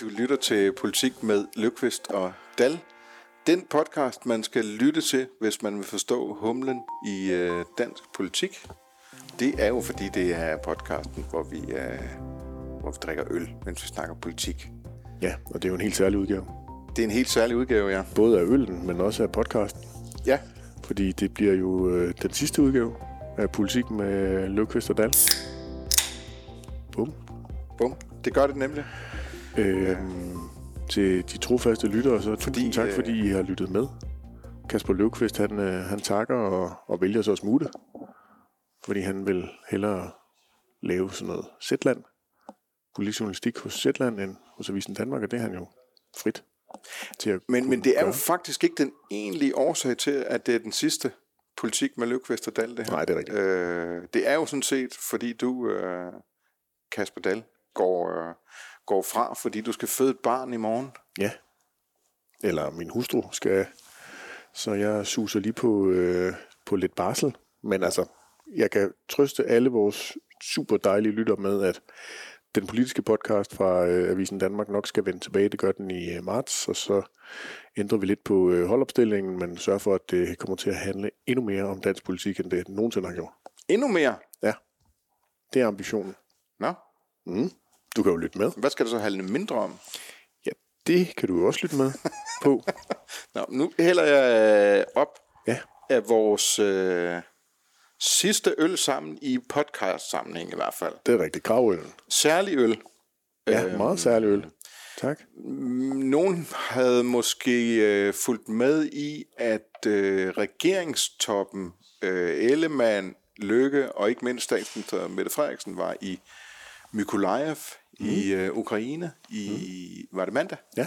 Du lytter til Politik med Løvqvist og Dal. Den podcast, man skal lytte til, hvis man vil forstå humlen i øh, dansk politik, det er jo fordi, det er podcasten, hvor vi, øh, hvor vi drikker øl, mens vi snakker politik. Ja, og det er jo en helt særlig udgave. Det er en helt særlig udgave, ja. Både af øllen, men også af podcasten. Ja, Fordi det bliver jo øh, den sidste udgave af Politik med Løvqvist og Dahl. Bum. bum. Det gør det nemlig. Øh, til de trofaste lyttere, så Fordi, tusind tak, øh, fordi I har lyttet med. Kasper Løvqvist, han, øh, han takker og, og vælger så at smutte. Fordi han vil hellere lave sådan noget Zetland. Politisk journalistik hos Zetland end hos Avisen Danmark, og det er han jo frit til at Men, men det er jo gøre. faktisk ikke den egentlige årsag til, at det er den sidste politik med Løvqvist og Dal, det her. Nej, det er rigtigt. Øh, det er jo sådan set, fordi du, øh, Kasper Dal, går, øh, går fra, fordi du skal føde et barn i morgen. Ja. Eller min hustru skal. Så jeg suser lige på, øh, på lidt barsel. Men altså, jeg kan trøste alle vores super dejlige lytter med, at den politiske podcast fra øh, Avisen Danmark nok skal vende tilbage. Det gør den i øh, marts, og så ændrer vi lidt på øh, holdopstillingen, men sørger for, at det kommer til at handle endnu mere om dansk politik, end det nogensinde har gjort. Endnu mere. Ja, det er ambitionen. Nå, Mm. Du kan jo lytte med. hvad skal det så handle mindre om? Ja, det kan du jo også lytte med på. Nå, nu hælder jeg øh, op Ja, af vores øh, sidste øl sammen i podcast-sammenhæng i hvert fald. det er rigtigt. Gravøllen. Særlig øl. Ja, Øhm, meget særlig øl. Tak. Nogen havde måske øh, fulgt med i, at øh, regeringstoppen, øh, Ellemann, Lykke og ikke mindst statsminister Mette Frederiksen var i Mykolaiv mm. i øh, Ukraine i, mm. var det mandag? Ja,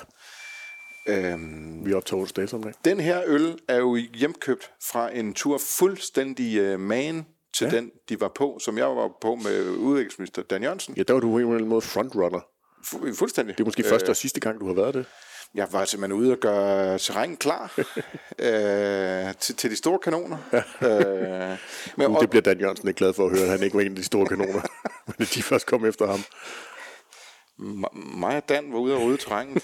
Øhm, vi op til onsdag som dag. den her øl er jo hjemkøbt fra en tur fuldstændig øh, man til ja. Ja. den, de var på, som jeg var på med udviklingsminister Dan Jørgensen. Ja, der var du på en eller anden måde frontrunner. Fu- fuldstændig. Det er måske første og sidste gang, du har været det. Jeg var simpelthen ude og gøre terræn klar øh, til, til de store kanoner. øh, men, Uh, det bliver Dan Jørgensen ikke glad for at høre, at han ikke var en af de store kanoner. Men de først kom efter ham. m- mig og Dan var ude og rydde terræn.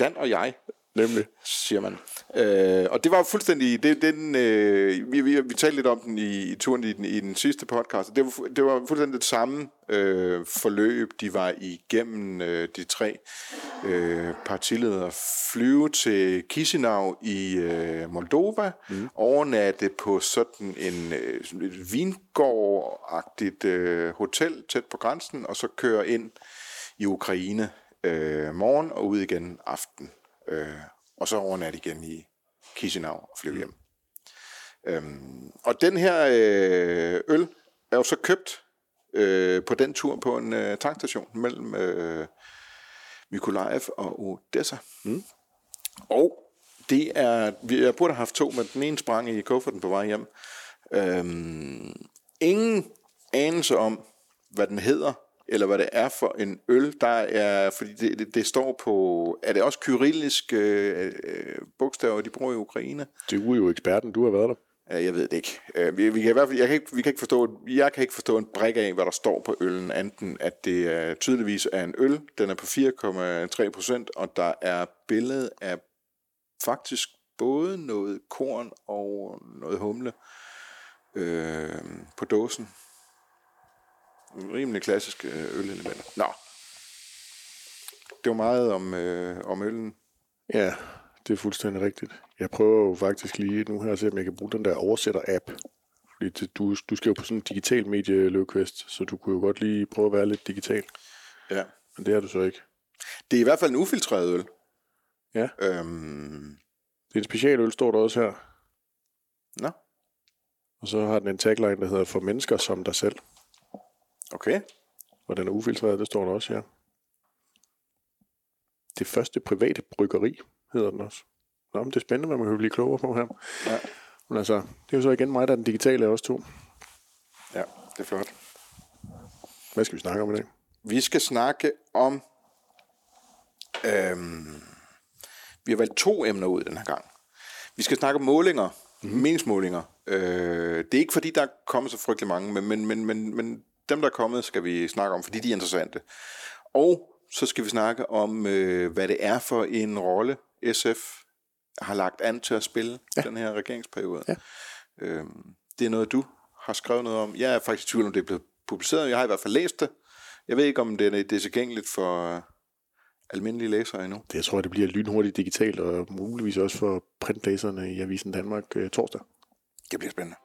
Dan og jeg, Nemlig. siger man. Øh, og det var fuldstændig, det, den, øh, vi, vi, vi talte lidt om den i, i turen i den, i den sidste podcast, det var, det var fuldstændig det samme øh, forløb, de var igennem øh, de tre øh, partiledere. Flyve til Chisinau i øh, Moldova, mm. overnatte på sådan en øh, sådan et vingård-agtigt øh, hotel tæt på grænsen, og så køre ind i Ukraine øh, morgen og ud igen aften. Øh, og så overnat igen i Chisinau og flyve hjem. Øhm, og den her øh, øl er jo så købt øh, på den tur på en øh, tankstation mellem øh, Mykolaiv og Odessa. Mm. Og det er, vi- jeg burde have haft to, men den ene sprang i kufferten på vej hjem. Øhm, ingen anelse om, hvad den hedder, eller hvad det er for en øl, der er, fordi det, det, det står på, er det også kyrillisk øh, øh, bogstaver, de bruger i Ukraine? Du er jo eksperten, du har været der. Jeg ved det ikke. Øh, Vi, vi kan i hvert fald, jeg, kan ikke, vi kan ikke forstå, jeg kan ikke forstå en brik af, hvad der står på øllen, enten at det er tydeligvis er en øl, den er på 4,3 procent, og der er billede af faktisk både noget korn og noget humle øh, på dåsen. Rimelig klassisk øh, ølelementer. Nå. Det var meget om, øh, om øllen. Ja, det er fuldstændig rigtigt. Jeg prøver jo faktisk lige nu her at se, om jeg kan bruge den der oversætter-app. Fordi det, du, du skal jo på sådan en digital medie, Løvqvist, så du kunne jo godt lige prøve at være lidt digital. Ja. Men det er du så ikke. Det er i hvert fald en ufiltreret øl. Ja. Øhm, Det er en specialøl, står der også her. nå, Og så har den en tagline, der hedder For mennesker som dig selv. Okay. Og den er ufiltreret, det står der også her. Det første private bryggeri hedder den også. Nå, men det er spændende, hvad man kan blive klogere på her. Ja. Men altså, det er jo så igen mig, der er den digitale af os to. Ja, det er flot. Hvad skal vi snakke om i dag? Vi skal snakke om... Øhm, vi har valgt to emner ud den her gang. Vi skal snakke om målinger meningsmålinger. Øh, det er ikke fordi, der er kommet så frygtelig mange, men, men, men, men, men dem, der er kommet, skal vi snakke om, fordi de er interessante. Og så skal vi snakke om, øh, hvad det er for en rolle, SF har lagt an til at spille ja. den her regeringsperiode. Ja. Øh, det er noget, du har skrevet noget om. Jeg er faktisk i tvivl om, det er blevet publiceret. Jeg har i hvert fald læst det. Jeg ved ikke, om det er, det er tilgængeligt for almindelige læsere endnu. Det, jeg tror, det bliver lynhurtigt digitalt, og muligvis også for printlæserne i Avisen Danmark øh, torsdag. Det bliver spændende.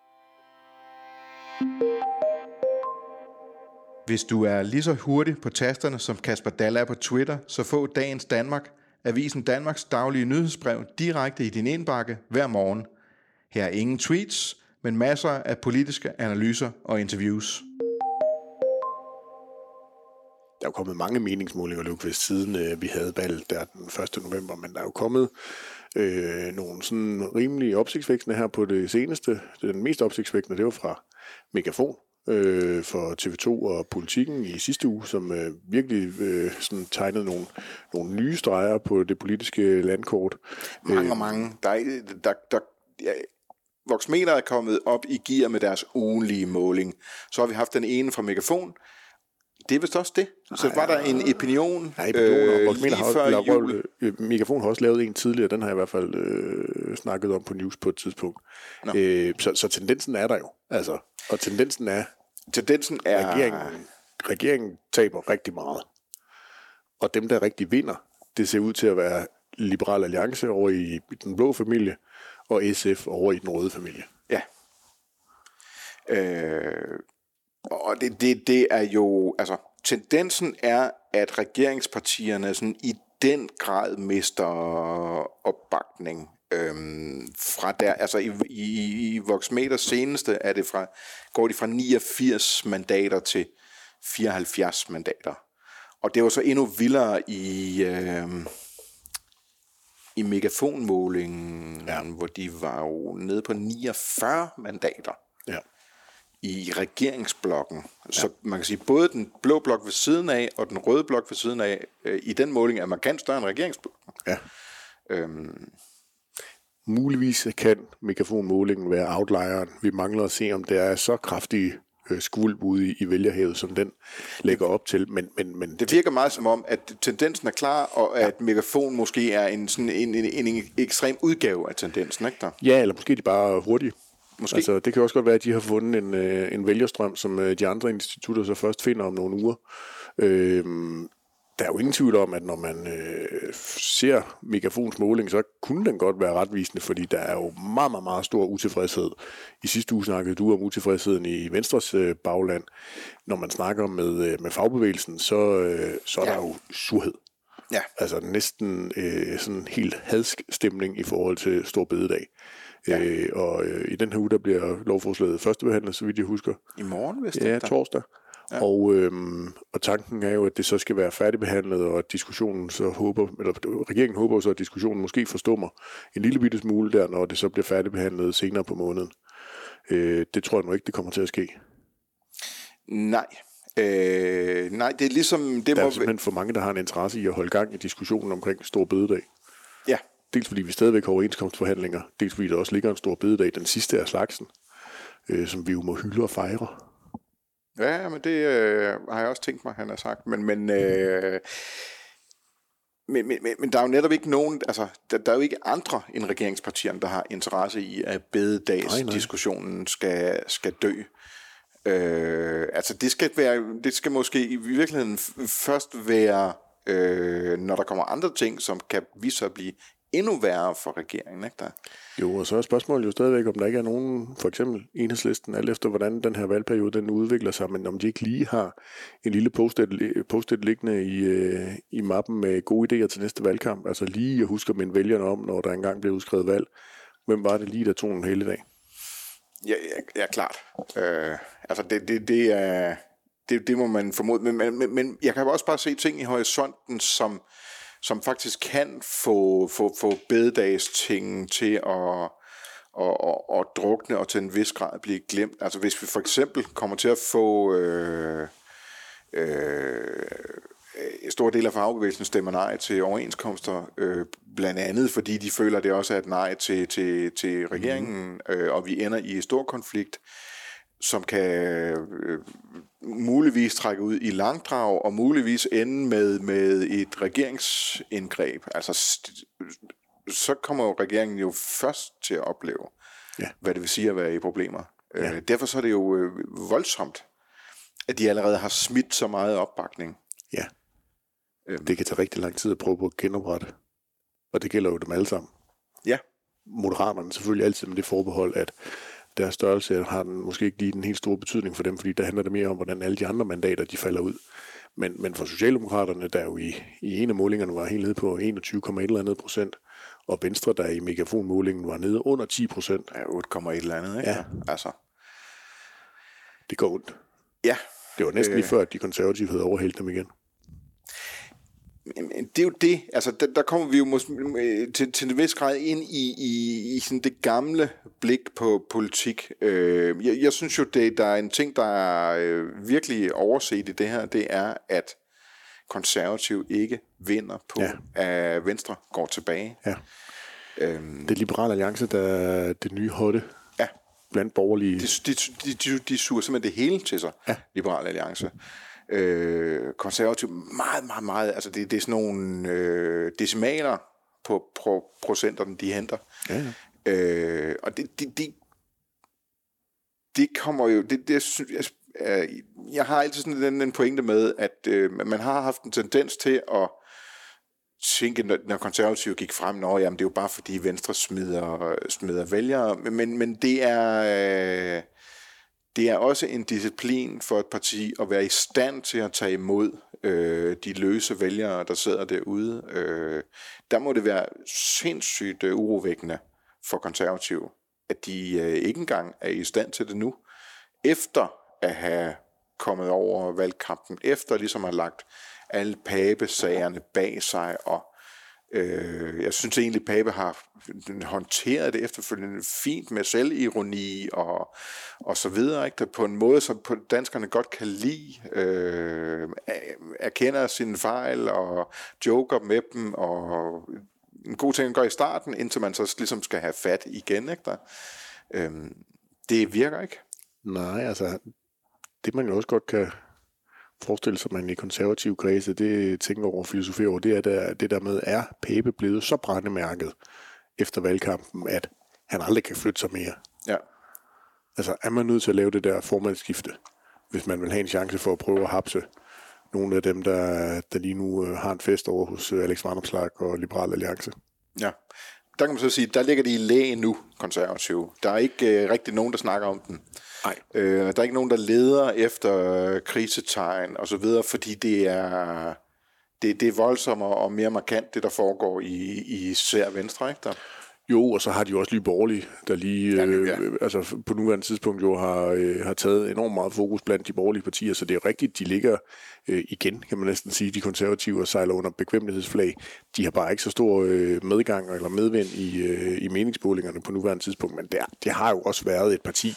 Hvis du er lige så hurtig på tasterne som Kasper Dalla er på Twitter, så få dagens Danmark, Avisen Danmarks daglige nyhedsbrev, direkte i din indbakke hver morgen. Her er ingen tweets, men masser af politiske analyser og interviews. Der er jo kommet mange meningsmålinger, Lukas, siden øh, vi havde valget der den 1. november, men der er jo kommet øh, nogle sådan rimelig opsigtsvækkende her på det seneste. Den mest opsigtsvækkende, det var fra Megafon, øh, for TV2 og Politikken i sidste uge, som øh, virkelig øh, sådan tegnede nogle, nogle nye streger på det politiske landkort. Mange og mange. Der, er, der, der, ja, Voxmeter er kommet op i gear med deres ugenlige måling. Så har vi haft den ene fra Megafon, det er vist også det. Så var der en opinion, Nej, øh, lige har, før jul. Øh, Megafon har også lavet en tidligere, den har jeg i hvert fald øh, snakket om på news på et tidspunkt. Øh, så, så tendensen er der jo. Altså, og tendensen er, tendensen er regeringen, regeringen taber rigtig meget. Og dem, der rigtig vinder, det ser ud til at være Liberal Alliance over i den blå familie, og SF over i den røde familie. Ja. Øh, og det, det, det er jo, altså, tendensen er, at regeringspartierne sådan i den grad mister opbakning øhm, fra der, altså i, i, i Voxmeters seneste er det fra, går de fra 89 mandater til 74 mandater. Og det var så endnu vildere i, øhm, i megafonmålingen, ja. hvor de var jo nede på 49 mandater. Ja i regeringsblokken. Ja. Så man kan sige, både den blå blok ved siden af, og den røde blok ved siden af, øh, i den måling er markant større end regeringsblokken. Ja. Øhm. Muligvis kan megafonmålingen være outlieren. Vi mangler at se, om det er så kraftige øh, skvulp ude i, i vælgerhavet, som den lægger op til. Men, men, men det virker meget som om, at tendensen er klar, og at ja. megafon måske er en, sådan en, en, en, ekstrem udgave af tendensen, ikke der? Ja, eller måske de bare hurtige. Måske. Altså, det kan også godt være, at de har fundet en, øh, en vælgerstrøm, som øh, de andre institutter så først finder om nogle uger. Øh, der er jo ingen tvivl om, at når man øh, ser Megafons måling, så kunne den godt være retvisende, fordi der er jo meget, meget, meget stor utilfredshed. I sidste uge snakkede du om utilfredsheden i Venstres øh, bagland. Når man snakker med, øh, med fagbevægelsen, så, øh, så er ja. der jo surhed. Ja. Altså næsten øh, sådan helt hadsk stemning i forhold til Stor Bededag. Ja. Øh, og øh, i den her uge, der bliver lovforslaget førstebehandlet, så vidt jeg husker. I morgen, hvis det Ja, torsdag. Ja. Og, øhm, og tanken er jo, at det så skal være færdigbehandlet, og at diskussionen så håber, eller regeringen håber så, at diskussionen måske forstummer en lille bitte smule der, når det så bliver færdigbehandlet senere på måneden. Øh, det tror jeg nu ikke, det kommer til at ske. Nej. Øh, nej, det er ligesom... Det der er må... simpelthen for mange, der har en interesse i at holde gang i diskussionen omkring Stor Bededag. Ja, Dels fordi vi stadigvæk har overenskomstforhandlinger, dels fordi der også ligger en stor bededag, den sidste af slagsen, øh, som vi jo må hylde og fejre. Ja, men det øh, har jeg også tænkt mig, han har sagt. Men, men, øh, men, men, men, men der er jo netop ikke nogen, altså, der, der er jo ikke andre end regeringspartierne, der har interesse i, at bededagsdiskussionen skal, skal dø. Øh, altså det skal være, det skal måske i virkeligheden først være, øh, når der kommer andre ting, som kan vise sig at blive endnu værre for regeringen. Ikke der? Jo, og så er spørgsmålet jo stadigvæk, om der ikke er nogen, for eksempel enhedslisten, alt efter hvordan den her valgperiode den udvikler sig, men om de ikke lige har en lille post-it, post liggende i, øh, i mappen med gode idéer til næste valgkamp. Altså lige at huske mine vælgerne om, når der engang bliver udskrevet valg. Hvem var det lige, der tog den hele dag? Ja, ja, ja klart. Øh, altså det, det, det er... Det, det må man formode, men, men, men jeg kan også bare se ting i horisonten, som, som faktisk kan få, få, få bededagstingen til at, og, og, og drukne og til en vis grad blive glemt. Altså hvis vi for eksempel kommer til at få øh, øh, en stor del af fagbevægelsen stemmer nej til overenskomster, øh, blandt andet fordi de føler, at det også er et nej til, til, til regeringen, mm. øh, og vi ender i stor konflikt, som kan øh, muligvis trække ud i langdrag, og muligvis ende med, med et regeringsindgreb. Altså, så kommer regeringen jo først til at opleve, ja. hvad det vil sige at være i problemer. Ja. Øh, derfor så er det jo øh, voldsomt, at de allerede har smidt så meget opbakning. Ja. Øhm. Det kan tage rigtig lang tid at prøve på at genoprette. Og det gælder jo dem alle sammen. Ja. Moderaterne selvfølgelig altid med det forbehold, at deres størrelse har den måske ikke lige den helt store betydning for dem, fordi der handler det mere om, hvordan alle de andre mandater de falder ud. Men, men for Socialdemokraterne, der jo i, i en af målingerne var helt nede på 21,1 eller andet procent, og Venstre, der i megafonmålingen var nede under 10 procent. Ja, 8,1 eller andet, ikke? Ja. Altså. Det går ondt. Ja. Det var næsten øh... lige før, at de konservative havde overhældt dem igen det er jo det, altså der, der kommer vi jo måske, øh, til, til en vis grad ind i, i, i sådan det gamle blik på politik. Øh, jeg, jeg synes jo, det, der er en ting, der er øh, virkelig overset i det her, det er, at konservativ ikke vinder på, ja. at Venstre går tilbage. Ja. Øhm, det er Liberale Alliance, der er det nye hotte ja. blandt borgerlige. De, de, de, de, de suger simpelthen det hele til sig, ja. Liberale Alliance øh, konservativ meget, meget, meget, altså det, det er sådan nogle øh, decimaler på pro, procenterne, de henter. Ja, ja. Øh, og det, det, det, det kommer jo, det, det synes jeg, øh, jeg har altid sådan den, den pointe med, at øh, man har haft en tendens til at tænke, når, når konservative gik frem, når jamen, det er jo bare fordi Venstre smider, smider vælgere, men, men det er... Øh, det er også en disciplin for et parti at være i stand til at tage imod øh, de løse vælgere, der sidder derude. Øh, der må det være sindssygt øh, urovækkende for konservative, at de øh, ikke engang er i stand til det nu, efter at have kommet over valgkampen, efter ligesom at have lagt alle pabesagerne bag sig og Øh, jeg synes egentlig, at Pape har håndteret det efterfølgende fint med selvironi og, og så videre, ikke? på en måde, som danskerne godt kan lide, øh, erkender sine fejl og joker med dem, og en god ting går i starten, indtil man så ligesom skal have fat igen. Ikke der? Øh, det virker ikke. Nej, altså, det man jo også godt kan forestille sig, man i konservative kredse, det tænker over filosofi over, det er der, det der med, er Pape blevet så brændemærket efter valgkampen, at han aldrig kan flytte sig mere. Ja. Altså, er man nødt til at lave det der formandsskifte, hvis man vil have en chance for at prøve at hapse nogle af dem, der, der lige nu øh, har en fest over hos øh, Alex Vanderslag og Liberal Alliance? Ja, der kan man så sige, der ligger de i læge nu, konservative. Der er ikke øh, rigtig nogen, der snakker om den. Nej. Øh, der er ikke nogen, der leder efter krisetegn og så videre, fordi det er, det, det er voldsommere og mere markant, det der foregår i, i især Venstre, ikke der? Jo, og så har de jo også lige borgerlige, der lige ja, øh, ja. altså på nuværende tidspunkt jo har, øh, har taget enormt meget fokus blandt de borgerlige partier, så det er rigtigt, de ligger øh, igen, kan man næsten sige, de konservative sejler under bekvemmelighedsflag. De har bare ikke så stor øh, medgang eller medvind i, øh, i meningsmålingerne på nuværende tidspunkt, men det, det har jo også været et parti,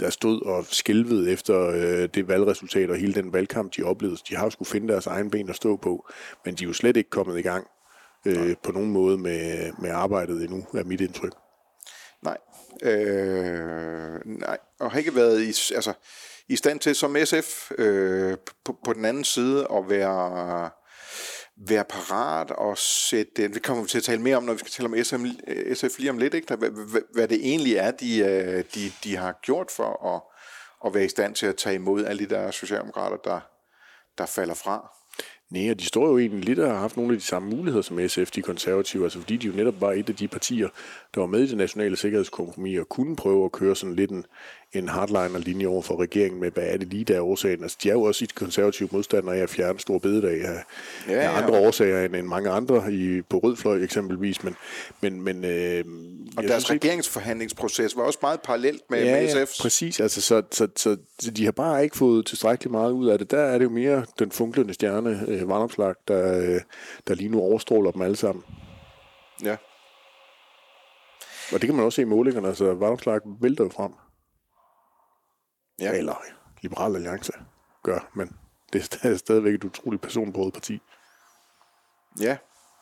der stod og skælvede efter øh, det valgresultat og hele den valgkamp, de oplevede. De har jo skulle finde deres egen ben at stå på, men de er jo slet ikke kommet i gang øh, på nogen måde med, med arbejdet endnu, er mit indtryk. Nej. Øh, nej. Og har ikke været i, altså, i stand til som SF øh, på, på den anden side at være være parat og sætte, det kommer vi til at tale mere om, når vi skal tale om SM, SF lige om lidt, ikke? Hvad, hvad, hvad det egentlig er, de, øh, de, de har gjort for at, at være i stand til at tage imod alle de der socialdemokrater, der, der falder fra. Nej, og de står jo egentlig lidt og har haft nogle af de samme muligheder som SF, de konservative, altså fordi de jo netop var et af de partier, der var med i det nationale sikkerhedskompromis og kunne prøve at køre sådan lidt en, en hardliner-linje over for regeringen med, hvad er det lige, der er årsagen. Altså, de er jo også et konservative modstandere af at fjerne stor bededag af, ja, ja. af andre årsager end, end mange andre i, på rød fløj eksempelvis. Men, men, men, øh, og deres synes, regeringsforhandlingsproces var også meget parallelt med, ja, med SF's. Ja, præcis. Altså, så, så, så, så de har bare ikke fået tilstrækkeligt meget ud af det. Der er det jo mere den funklende stjerne, øh, Vandopslag, der, øh, der lige nu overstråler dem alle sammen. Ja. Og det kan man også se i målingerne. Altså, Vandopslag vælter jo frem. Ja. Eller Liberal Alliance gør, men det er stadigvæk et utroligt personbrudt parti. Ja.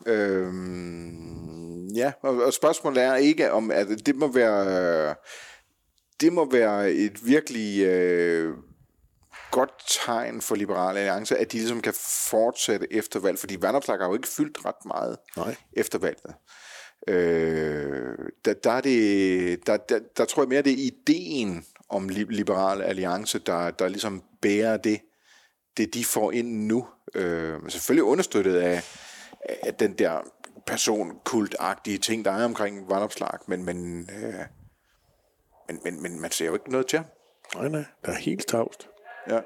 Øhm, ja, og, og spørgsmålet er ikke om, at det må være, det må være et virkelig øh, godt tegn for Liberale Alliance, at de ligesom kan fortsætte efter valg, fordi Vandopslag har jo ikke fyldt ret meget Nej. efter valget. Øh, der, der, er det, der, der, der tror jeg mere, det er ideen om Liberale Alliance, der, der ligesom bærer det, det de får ind nu. Øh, selvfølgelig understøttet af, af den der personkultagtige ting, der er omkring vandopslag, men, men, øh, men, men, men man ser jo ikke noget til ham. Nej, nej, der er helt tavst. Ja.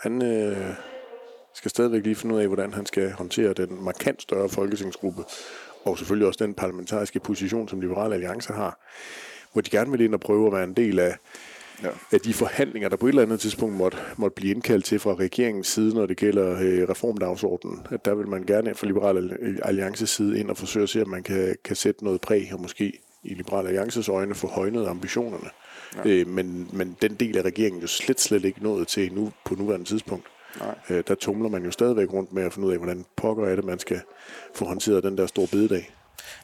Han øh, skal stadigvæk lige finde ud af, hvordan han skal håndtere den markant større folketingsgruppe, og selvfølgelig også den parlamentariske position, som Liberale Alliance har, hvor de gerne vil ind og prøve at være en del af, ja. af de forhandlinger, der på et eller andet tidspunkt måtte, måtte blive indkaldt til fra regeringens side, når det gælder øh, reformdagsordenen. At der vil man gerne fra Liberale Alliances side ind og forsøge at se, om man kan, kan sætte noget præg, og måske i Liberale Alliances øjne få højnet ambitionerne. Ja. Øh, men, men den del af regeringen jo slet, slet ikke nået til nu på nuværende tidspunkt. Nej. Øh, der tumler man jo stadigvæk rundt med at finde ud af, hvordan pokker er det, man skal få håndteret den der store bededag.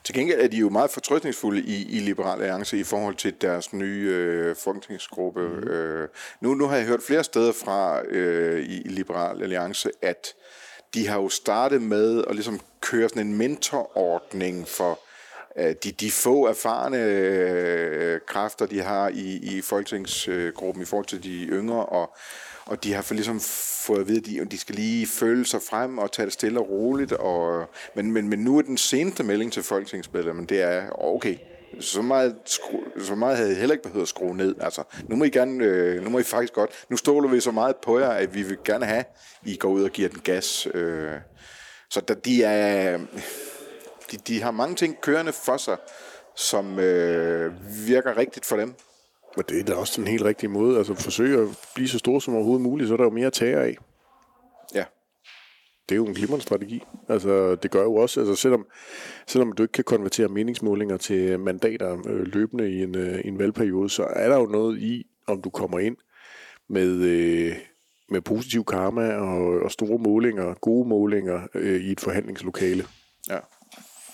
Til gengæld er de jo meget fortrøstningsfulde i, i Liberale Alliance i forhold til deres nye øh, folketingsgruppe. Mm. Øh, nu, nu har jeg hørt flere steder fra øh, i, i Liberale Alliance, at de har jo startet med at ligesom køre sådan en mentorordning for øh, de, de få erfarne øh, kræfter, de har i, i folketingsgruppen i forhold til de yngre, og og de har for ligesom fået at vide, at de, de skal lige føle sig frem og tage det stille og roligt. Og, men, men, men nu er den seneste melding til folketingsmedlemmerne, det er, okay, så meget, skru, så meget havde jeg heller ikke behøvet at skrue ned. Altså, nu må I gerne, øh, nu må I faktisk godt, nu stoler vi så meget på jer, at vi vil gerne have, at I går ud og giver den gas. Øh, så der, de er, de, de har mange ting kørende for sig, som øh, virker rigtigt for dem. Men det er da også den helt rigtige måde. Altså forsøge at blive så stor som overhovedet muligt, så er der jo mere at tage af. Ja. Det er jo en glimrende strategi. Altså, det gør jo også, altså selvom, selvom du ikke kan konvertere meningsmålinger til mandater øh, løbende i en, øh, en valgperiode, så er der jo noget i, om du kommer ind med, øh, med positiv karma og, og store målinger, gode målinger øh, i et forhandlingslokale. Ja.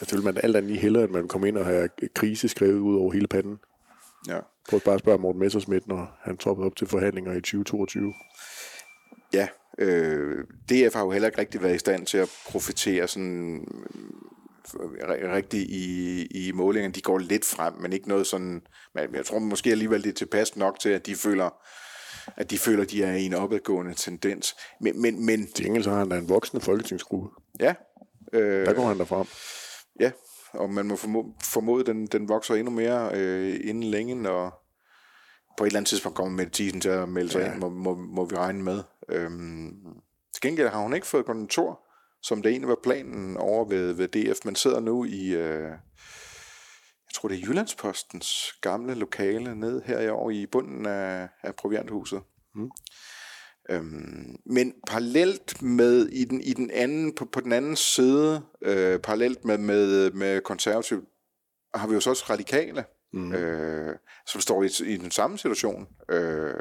Altså, det vil man alt andet lige hellere, at man kommer ind og har krise skrevet ud over hele panden. Ja. Prøv bare at spørge Morten Messersmith, når han troppede op til forhandlinger i 2022. Ja, øh, DF har jo heller ikke rigtig været i stand til at profitere sådan øh, rigtigt i, i målingerne. De går lidt frem, men ikke noget sådan... Men jeg tror måske alligevel, det er tilpas nok til, at de føler, at de føler, de er i en opadgående tendens. Men, men, men til gengæld så har han da en voksende folketingsgruppe. Ja. Øh, der går han frem. Ja, og man må formode, den, den vokser endnu mere øh, inden længe, når på et eller andet tidspunkt kommer Thiesen til at melde sig ja. ind, må, må, må vi regne med. Øhm, til gengæld har hun ikke fået kontor, som det egentlig var planen over ved, ved DF, men sidder nu i, øh, jeg tror det er Jyllandspostens gamle lokale, ned her i år i bunden af, af provianthuset. Mm. Øhm, men parallelt med i den, i den anden, på, på den anden side, øh, parallelt med, med, med konservativ, har vi jo så også radikale, mm. øh, som står i, i den samme situation. Øh,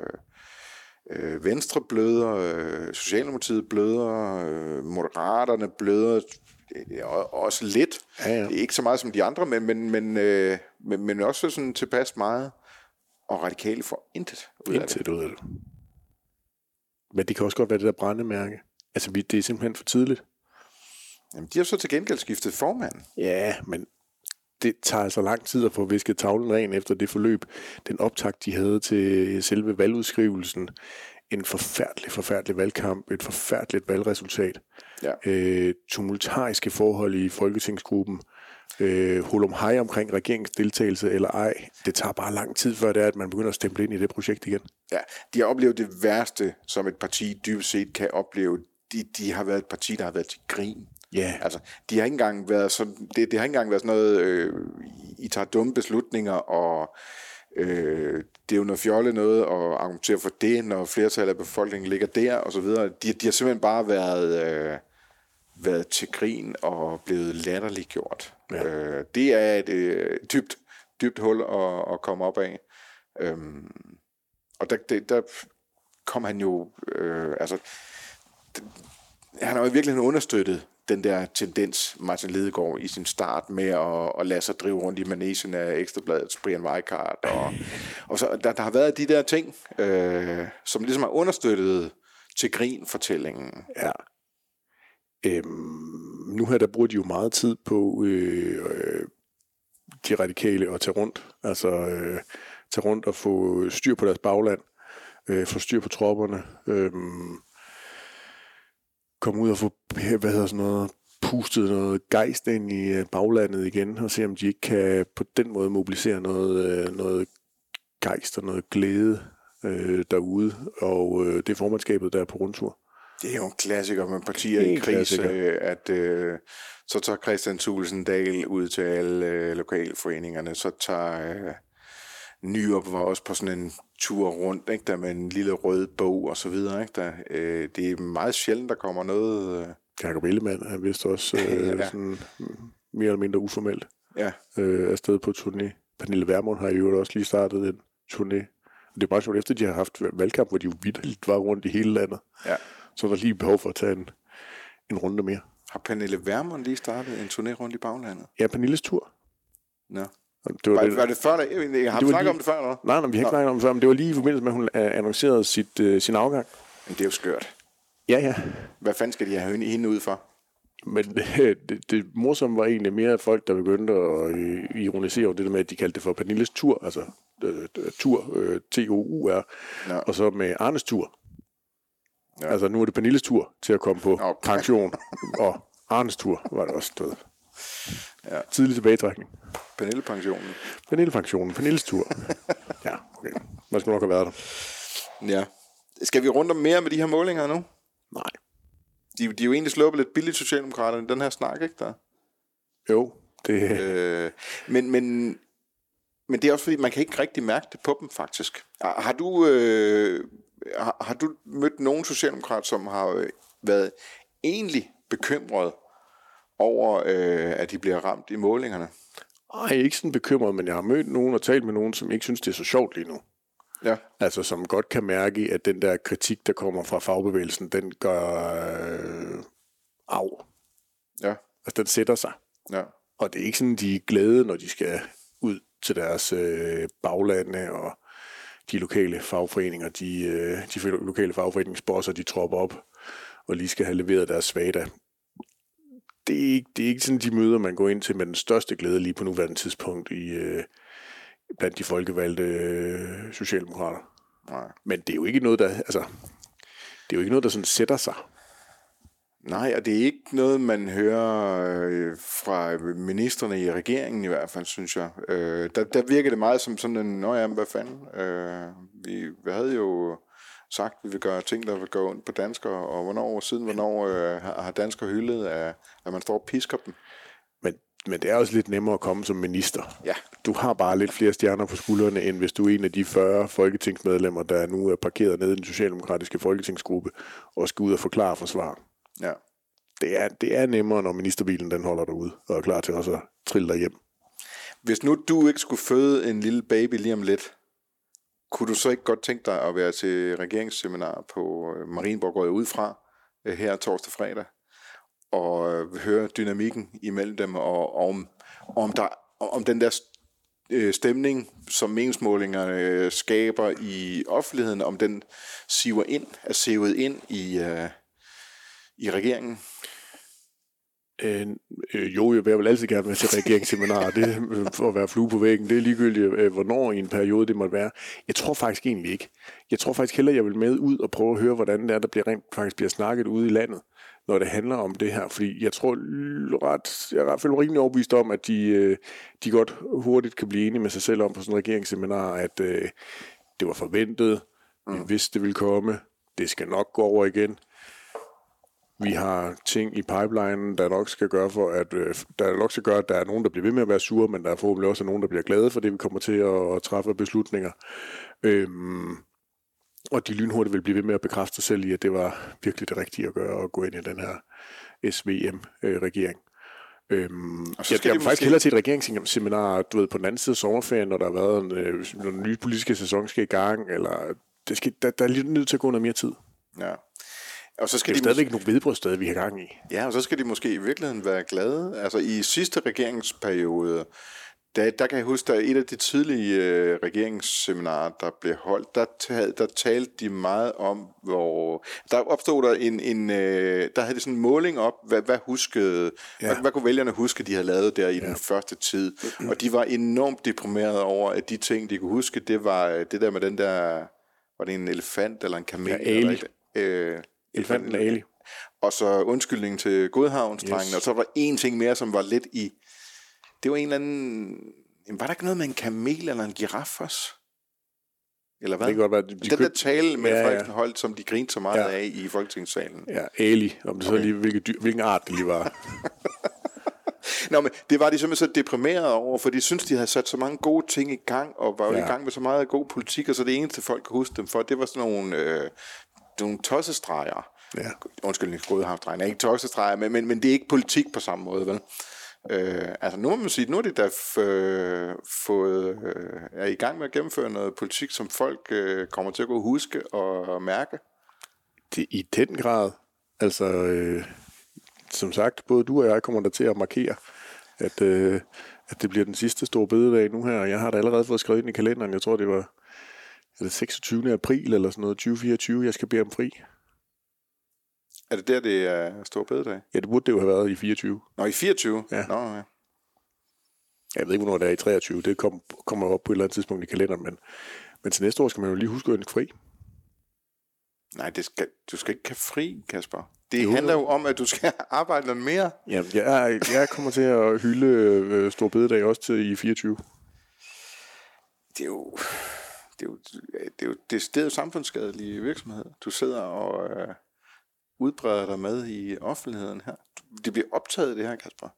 øh, Venstre bløder, øh, Socialdemokratiet bløder, øh, Moderaterne bløder, også lidt. Ja, ja. Ikke så meget som de andre, men, men, men, øh, men, men også sådan tilpas meget. Og radikale får intet ud af det. ud af det. Men det kan også godt være det der brændemærke. Altså, det er simpelthen for tidligt. Jamen, de har så til gengæld skiftet formand. Ja, men det tager altså lang tid at få visket tavlen ren efter det forløb. Den optakt, de havde til selve valgudskrivelsen. En forfærdelig, forfærdelig valgkamp. Et forfærdeligt valgresultat. Ja. Øh, tumultariske forhold i Folketingsgruppen øh, hul hej omkring regeringens deltagelse eller ej. Det tager bare lang tid før det er, at man begynder at stemple ind i det projekt igen. Ja, de har oplevet det værste, som et parti dybest set kan opleve. De, de har været et parti, der har været til grin. Ja. Yeah. Altså, de har ikke engang været sådan, det, det har ikke engang været sådan noget, øh, I tager dumme beslutninger, og øh, det er jo noget fjolle noget at argumentere for det, når flertallet af befolkningen ligger der, og så videre. De, de har simpelthen bare været... Øh, været til grin og blevet latterligt gjort. Ja. Øh, det er et øh, dybt, dybt hul at, at komme op af. Øhm, og der, der, der kom han jo, øh, altså, han har jo i virkeligheden understøttet den der tendens, Martin Lidegaard i sin start med at, at lade sig drive rundt i manesien af Ekstrabladets Brian Weikart. Og, og så, der, der har været de der ting, øh, som ligesom har understøttet til grin fortællingen. Ja. Øhm, nu her, der bruger de jo meget tid på øh, øh, de radikale at tage rundt. Altså øh, tage rundt og få styr på deres bagland. Øh, få styr på tropperne. Øh, komme ud og få, hvad hedder sådan noget, pustet noget gejst ind i øh, baglandet igen, og se om de ikke kan på den måde mobilisere noget, øh, noget gejst og noget glæde øh, derude, og øh, det er formandskabet der på rundtur. Det er jo en klassiker med partier i krise, at øh, så tager Christian Tulsendal ud til alle øh, lokalforeningerne, så tager øh, Nyrup var også på sådan en tur rundt, ikke, der med en lille rød bog og så videre. Ikke, der, øh, det er meget sjældent, der kommer noget... Øh... Jacob Ellemann er vist også øh, ja. sådan, mere eller mindre uformelt ja. øh, afsted på turné. Pernille Vermund har jo også lige startet en turné. Det er bare sjovt, efter de har haft valgkamp, hvor de jo vidteligt var rundt i hele landet. Ja. Så var der lige behov for at tage en, en runde mere. Har Pernille Vermund lige startet en turné rundt i baglandet? Ja, Pernilles tur. Nå. Det var, var, det, var det før, der, jeg har snakket lige, om det før, eller Nej, nej, vi har ikke snakket om det før, men det var lige i forbindelse med, at hun uh, annoncerede sit, uh, sin afgang. Men det er jo skørt. Ja, ja. Hvad fanden skal de have hende ud for? Men det, det, det morsomme var egentlig mere folk, der begyndte at ironisere over det der med, at de kaldte det for Pernilles tur, altså tur, T-O-U-R, ja. og så med Arnes tur. Ja. Altså nu er det Pernilles tur til at komme på okay. pension, og Arnes tur var det også, du Ja. Tidlig tilbagetrækning. Pernille-pensionen. Pernille-pensionen. Pernilles tur. ja, okay. Man skal nok have været der. Ja. Skal vi rundt om mere med de her målinger nu? Nej. De, de er jo egentlig sluppet lidt billigt, Socialdemokraterne, den her snak, ikke der? Jo, det... Øh, men, men, men det er også fordi, man kan ikke rigtig mærke det på dem, faktisk. Har du, øh, har, har du mødt nogen socialdemokrat, som har øh, været egentlig bekymret over, øh, at de bliver ramt i målingerne? Nej, ikke sådan bekymret, men jeg har mødt nogen og talt med nogen, som ikke synes, det er så sjovt lige nu. Ja. Altså, som godt kan mærke, at den der kritik, der kommer fra fagbevægelsen, den gør øh, af. Ja. Altså, den sætter sig. Ja. Og det er ikke sådan, de er glade, når de skal ud til deres øh, baglande, og de lokale fagforeninger, de, øh, de lokale fagforeningsbosser, de tropper op og lige skal have leveret deres svada det er, ikke, det er ikke sådan de møder, man går ind til med den største glæde lige på nuværende tidspunkt i, øh, blandt de folkevalgte øh, socialdemokrater. Nej. Men det er jo ikke noget, der, altså, det er jo ikke noget, der sådan sætter sig. Nej, og det er ikke noget, man hører øh, fra ministerne i regeringen i hvert fald, synes jeg. Øh, der, der virker det meget som sådan en, nå ja, hvad fanden. Øh, vi, vi havde jo sagt, at vi vil gøre ting, der vil gå ondt på danskere, og hvornår siden hvornår øh, har danskere hyldet, at, at man står og pisker dem. Men, men det er også lidt nemmere at komme som minister. Ja. Du har bare lidt flere stjerner på skuldrene, end hvis du er en af de 40 folketingsmedlemmer, der nu er parkeret nede i den socialdemokratiske folketingsgruppe, og skal ud og forklare for svar. Ja. Det er, det er nemmere, når ministerbilen den holder dig ud, og er klar til også at trille dig hjem. Hvis nu du ikke skulle føde en lille baby lige om lidt, kunne du så ikke godt tænke dig at være til regeringsseminar på øh, Marienborg, går jeg ud fra, øh, her torsdag fredag, og øh, høre dynamikken imellem dem, og om, om, der, om den der stemning, som meningsmålingerne skaber i offentligheden, om den siver ind, er sivet ind i, i regeringen? Øh, øh, jo, jeg vil altid gerne være til regeringsseminar, det øh, for at være flue på væggen. Det er ligegyldigt, øh, hvornår i en periode det måtte være. Jeg tror faktisk egentlig ikke. Jeg tror faktisk hellere, jeg vil med ud og prøve at høre, hvordan det er, der bliver rent, faktisk bliver snakket ude i landet, når det handler om det her. Fordi jeg tror ret, jeg er fald rimelig overbevist om, at de, øh, de godt hurtigt kan blive enige med sig selv om på sådan en regeringsseminar, at øh, det var forventet, vi mm. vidste, det ville komme, det skal nok gå over igen vi har ting i pipeline, der nok skal gøre for, at øh, der nok skal gøre, at der er nogen, der bliver ved med at være sure, men der er forhåbentlig også nogen, der bliver glade for det, vi kommer til at, at træffe beslutninger. Øhm, og de lynhurtigt vil blive ved med at bekræfte sig selv i, at det var virkelig det rigtige at gøre, at gå ind i den her SVM-regering. Øhm, og så skal jeg, jeg faktisk måske... hellere til et regeringsseminar, du ved, på den anden side af sommerferien, når der har været en, øh, når den nye politiske sæson skal i gang, eller det skal, der, der er lidt nødt til at gå noget mere tid. Ja. Og så Det skal er jo de stadigvæk nogle vedbrødssteder, vi har gang i. Ja, og så skal de måske i virkeligheden være glade. Altså i sidste regeringsperiode, der, der kan jeg huske, der et af de tidlige øh, regeringsseminarer, der blev holdt, der, tal, der talte de meget om, hvor der opstod der en, en øh, der havde de sådan en måling op, hvad, hvad huskede, ja. hvad, hvad kunne vælgerne huske, de havde lavet der i ja. den første tid. Og de var enormt deprimerede over, at de ting, de kunne huske, det var øh, det der med den der, var det en elefant eller en kamel? Ja, eller et- Øh, Elefanten Ali. og så undskyldningen til Godhavnsdrengen, Yes. og så var der en ting mere, som var lidt i... Det var en eller anden... Jamen, var der ikke noget med en kamel eller en giraf også? Eller hvad? Det kan godt være, de, de den der køb... tale med Ja, ja. Frederiksen holdt, som de grinte så meget Ja. af i Folketingssalen. Ja, Ali, om det så lige, hvilken, dyr, hvilken art det lige var. Nå, men det var de simpelthen så deprimeret over, for de synes, de havde sat så mange gode ting i gang, og var ja. I gang med så meget god politik, og så det eneste, folk kan huske dem for, det var sådan nogle, øh, nogle tossestreger. Ja. Undskyld, Godhavnsdrengen er ikke tossestreger, men, men, men det er ikke politik på samme måde, vel? Øh, altså nu må man sige, nu er de da f- øh, fået, øh, er i gang med at gennemføre noget politik, som folk øh, kommer til at gå og huske og mærke. Det, I den grad. Altså, øh, som sagt, både du og jeg kommer der til at markere, at, øh, at det bliver den sidste store bededag nu her. Jeg har da allerede fået skrevet ind i kalenderen. Jeg tror, det var er det 26. april eller sådan noget, 2024, jeg skal bede om fri. Er det der, det er stor bededag? Ja, det burde det jo have været i 24. Nå, i 24? Ja. Nå, ja. Jeg ved ikke, hvornår det er i 23. Det kom, kommer op på et eller andet tidspunkt i kalenderen, men, men til næste år skal man jo lige huske at ønske fri. Nej, det skal, du skal ikke have fri, Kasper. Det Jo, handler jo. om, at du skal arbejde noget mere. Ja, jeg, jeg kommer til at hylde øh, Stor Bededag også til i 24. Det er jo... Det er jo, det er jo, det er, jo samfundsskadelig virksomhed. Du sidder og øh, udbreder dig med i offentligheden her. Det bliver optaget, det her, Kasper.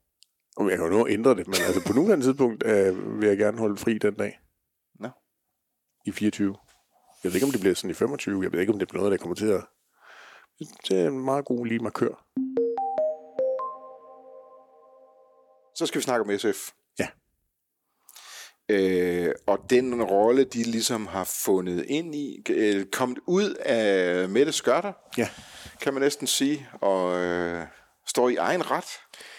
Og jeg kan jo nå ændre det, men altså på nuværende tidspunkt øh, vil jeg gerne holde fri den dag Nå. i 24. Jeg ved ikke, om det bliver sådan i 25. Jeg ved ikke, om det bliver noget, der kommer til at... Det er en meget god lige markør. Så skal vi snakke om SF. Ja. Øh, og den rolle, de ligesom har fundet ind i, øh, kommet ud af Mette Skørter, Ja. kan man næsten sige, og øh, står i egen ret,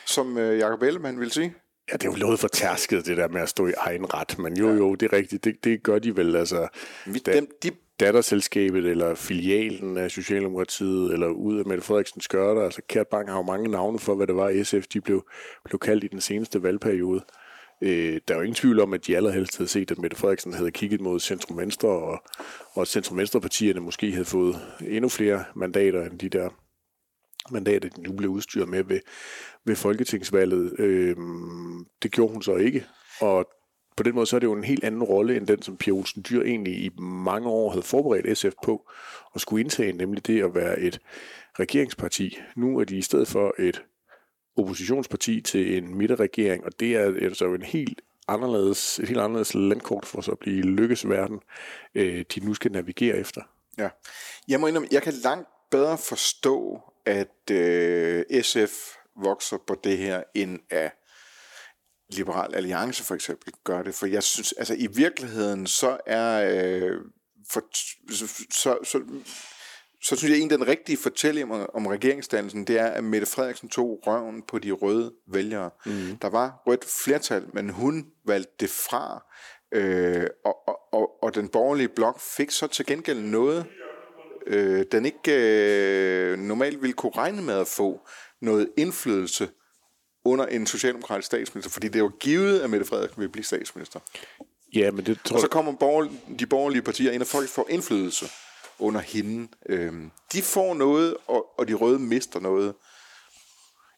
som øh, Jacob Ellemann vil sige. Ja, det er jo noget for tærsket, det der med at stå i egen ret. Men jo, jo, det er rigtigt. Det, det gør de vel, altså... Vi, Da- dem, de, datterselskabet eller filialen af Socialdemokratiet eller ud af Mette Frederiksen skørter. Altså Kært Bang har jo mange navne for, hvad det var SF, de blev, blev kaldt i den seneste valgperiode. Øh, der er jo ingen tvivl om, at de allerhelst havde set, at Mette Frederiksen havde kigget mod centrum venstre, og, og centrum venstre partierne måske havde fået endnu flere mandater end de der mandater, de nu blev udstyret med ved, ved folketingsvalget. Øh, det gjorde hun så ikke, og på den måde så er det jo en helt anden rolle, end den, som Pia Olsen Dyr egentlig i mange år havde forberedt SF på at skulle indtage, nemlig det at være et regeringsparti. Nu er de i stedet for et oppositionsparti til en midterregering, og det er altså en helt anderledes, et helt anderledes landkort for så at blive lykkes verden, øh, de nu skal navigere efter. ja. Jeg må indrømme, jeg kan langt bedre forstå, at øh, SF vokser på det her, end at Liberal Alliance for eksempel gør det. For jeg synes, altså i virkeligheden, så er... Øh, for, så, så, så, synes jeg, en af den rigtige fortælling om, om regeringsdannelsen, det er, at Mette Frederiksen tog røven på de røde vælgere. Mm. Der var rødt flertal, men hun valgte det fra. Øh, og, og, og, og den borgerlige blok fik så til gengæld noget, øh, den ikke øh, normalt ville kunne regne med at få noget indflydelse under en socialdemokratisk statsminister, fordi det jo givet, at Mette Frederiksen vil blive statsminister. Ja, men det tror Og så kommer borger, de borgerlige partier ind, og folk får indflydelse under hende. Øhm, de får noget, og, og de røde mister noget.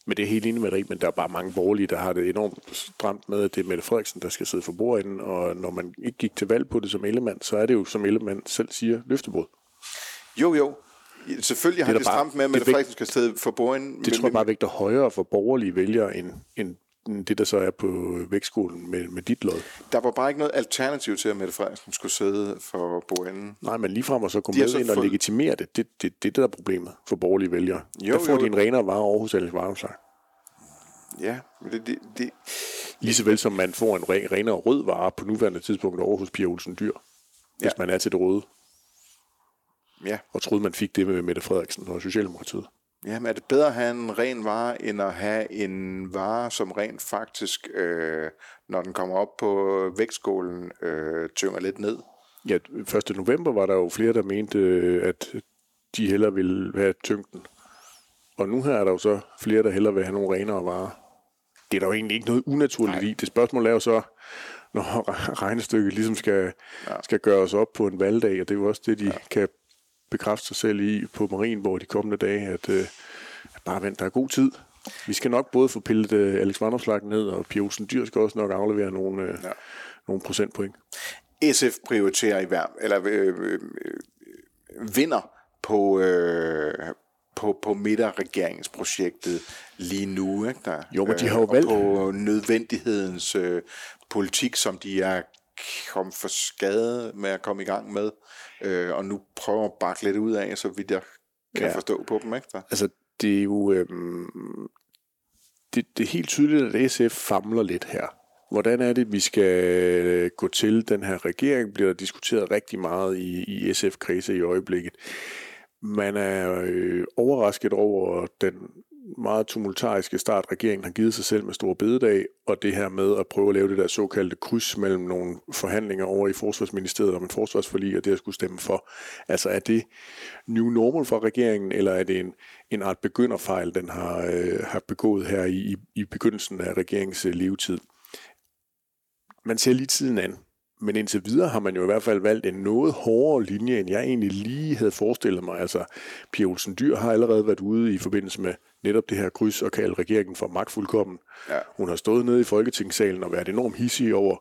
Men det er helt enig med dig, men der er bare mange borgerlige, der har det enormt stramt med, at det er Mette Frederiksen, der skal sidde for bordenden, og når man ikke gik til valg på det som Ellemann, så er det jo, som Ellemann selv siger, løftebrud. Jo, jo. Selvfølgelig har Det er det, stramt med, at Mette Frederiksen skal sidde for bordenden. Det tror jeg bare vægter højere for borgerlige vælgere, end end det, der så er på vægtskolen med, med dit lod. Der var bare ikke noget alternativ til, at Mette Frederiksen skulle sidde for bordenden. Nej, men ligefrem at så gå med så ind og fået- legitimere det, det, det, det, det der er problemet for borgerlige vælgere. Jo, der får jo. de en renere vare hos Alex Varmsang. Ja, men det, det, det, Lige så vel som man får en re- renere rød vare på nuværende tidspunkt over hos Pia Olsen Dyr, hvis Ja. man er til det røde. Ja. og troede, man fik det med Mette Frederiksen og Socialdemokratiet. Jamen, er det bedre at have en ren vare, end at have en vare, som rent faktisk, øh, når den kommer op på vægtskålen, øh, tynger lidt ned? Ja, 1. november var der jo flere, der mente, øh, at de hellere ville have tyngden. Og nu her er der jo så flere, der hellere vil have nogle renere varer. Det er der jo egentlig ikke noget unaturligt Nej. i. Det spørgsmål er jo så, når regnestykket ligesom skal, ja. skal gøres op på en valgdag, og det er jo også det, de ja. kan bekræfte sig selv i på Marienborg de kommende dage, at, øh, at bare vent, der er god tid. Vi skal nok både få pillet øh, Alex Vanderslag ned, og Pia Olsen Dyr skal også nok aflevere nogle, øh, ja. nogle procentpoint. SF prioriterer i hver, eller øh, øh, vinder på, øh, på, på midterregeringsprojektet lige nu. Ikke, der, jo, men de har jo øh, valgt... på nødvendighedens øh, politik, som de er kommet for skade med at komme i gang med, øh, og nu prøver at bakke lidt ud af, så vidt jeg kan ja. forstå på dem. Ikke, der. Altså, det er jo... Øh, det, det er helt tydeligt, at SF famler lidt her. Hvordan er det, vi skal gå til den her regering? Bliver der diskuteret rigtig meget i, i SF-krise i øjeblikket. Man er øh, overrasket over den meget tumultariske start, regeringen har givet sig selv med store bededag, og det her med at prøve at lave det der såkaldte kryds mellem nogle forhandlinger over i Forsvarsministeriet om en forsvarsforlig, og det at skulle stemme for. Altså er det new normal for regeringen, eller er det en, en art begynderfejl, den har, øh, har begået her i, i begyndelsen af regeringens øh, levetid? Man ser lige tiden an. Men indtil videre har man jo i hvert fald valgt en noget hårdere linje, end jeg egentlig lige havde forestillet mig. Altså, Pia Olsen Dyr har allerede været ude i forbindelse med netop det her kryds og kalde regeringen for magtfuldkommen. Ja. Hun har stået nede i Folketingssalen og været enormt hissig over